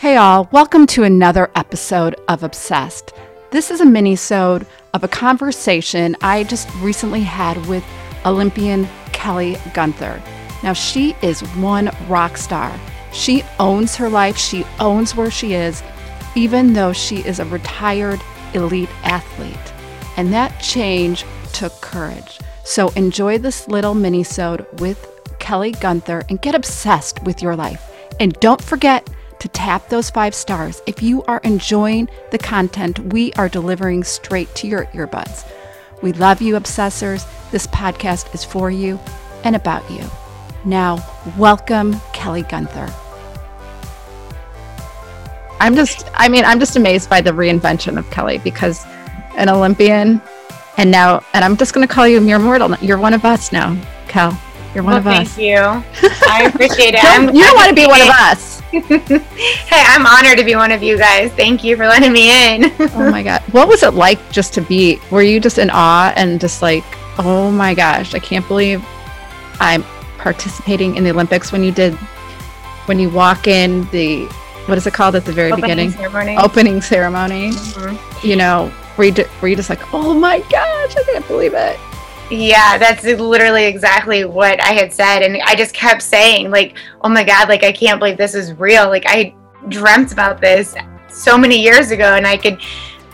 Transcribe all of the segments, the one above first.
Hey all, welcome to another episode of Obsessed. This is a mini-sode of a conversation I just recently had with Olympian Kelly Gunther. Now she is one rock star. She owns her life, she owns where she is, even though she is a retired elite athlete. And that change took courage. So enjoy this little mini-sode with Kelly Gunther and get obsessed with your life. And don't forget to tap those five stars if you are enjoying the content we are delivering straight to your earbuds. We love you, obsessors. This podcast is for you and about you. Now, welcome, Kelly Gunther. I'm just, I mean, I'm just amazed by the reinvention of Kelly because an Olympian and now, and I'm just going to call you mere mortal. You're one of us now, Kel. You're one well, of us. Thank you. I appreciate it. don't, you don't want to be one of us. Hey, I'm honored to be one of you guys. Thank you for letting me in. oh my God. What was it like just to be, were you just in awe and just like, oh my gosh, I can't believe I'm participating in the Olympics when you did, when you walk in the, what is it called at the very Opening beginning? ceremony. Opening ceremony. Mhm. You know, were you, were you just like, oh my gosh, I can't believe it. Yeah, that's literally exactly what I had said. And I just kept saying, like, oh my God, like, I can't believe this is real. Like, I dreamt about this so many years ago, and I could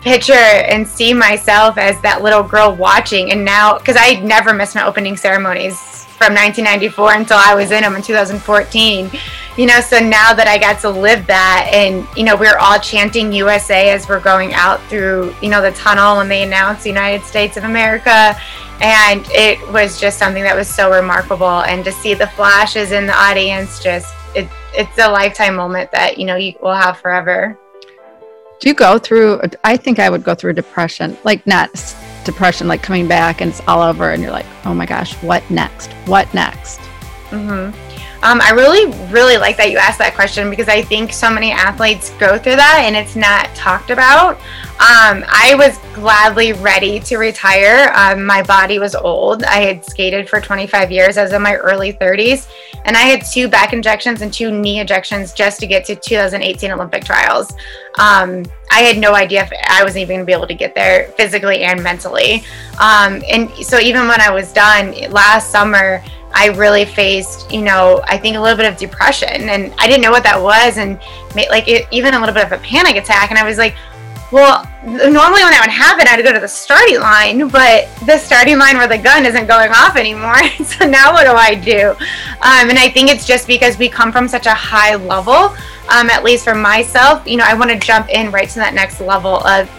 picture and see myself as that little girl watching. And now, because I never missed my opening ceremonies from 1994 until I was in them in 2014. You know, so now that I got to live that, and you know, we are all chanting USA as we're going out through, you know, the tunnel when they announced United States of America, and it was just something that was so remarkable. And to see the flashes in the audience, just it, it's a lifetime moment that you know you will have forever. Do you go through, I think I would go through depression, like not depression, like coming back and it's all over and you're like, oh my gosh, what next? What next? mm-hmm. Um, I really, really like that you asked that question because I think so many athletes go through that and it's not talked about. Um, I was gladly ready to retire. Um, my body was old. I had skated for 25 years. I was in my early 30s, and I had two back injections and two knee injections just to get to 2018 Olympic trials. Um, I had no idea if I was even going to be able to get there physically and mentally. Um, and so even when I was done last summer, I really faced, you know, I think a little bit of depression, and I didn't know what that was, and like it, even a little bit of a panic attack. And I was like, well, normally when that would happen, I'd go to the starting line, but the starting line where the gun isn't going off anymore. so now what do I do? Um, and I think it's just because we come from such a high level, um, at least for myself, you know, I want to jump in right to that next level of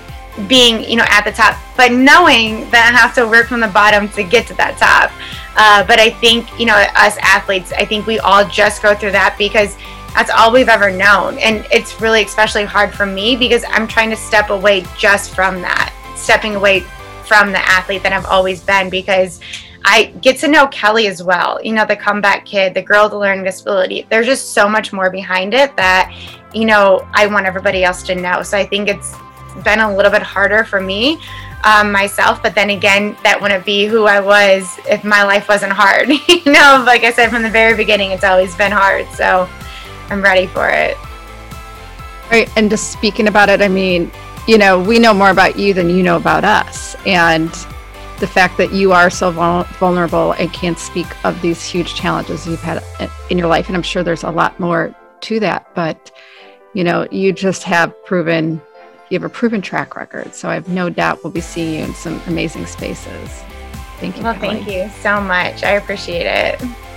being, you know, at the top, but knowing that I have to work from the bottom to get to that top. Uh, but I think, you know, us athletes, I think we all just go through that because that's all we've ever known. And it's really especially hard for me because I'm trying to step away just from that, stepping away from the athlete that I've always been because I get to know Kelly as well. You know, the comeback kid, the girl with the learning disability. There's just so much more behind it that, you know, I want everybody else to know. So I think it's been a little bit harder for me um, myself. But then again, that wouldn't be who I was if my life wasn't hard. you know, like I said from the very beginning, it's always been hard. So I'm ready for it. Right. And just speaking about it, I mean, you know, we know more about you than you know about us. And the fact that you are so vul- vulnerable and can't speak of these huge challenges you've had in your life. And I'm sure there's a lot more to that. But, you know, you just have proven, you have a proven track record. So I have no doubt we'll be seeing you in some amazing spaces. Thank you. Well, Kelly. thank you so much. I appreciate it.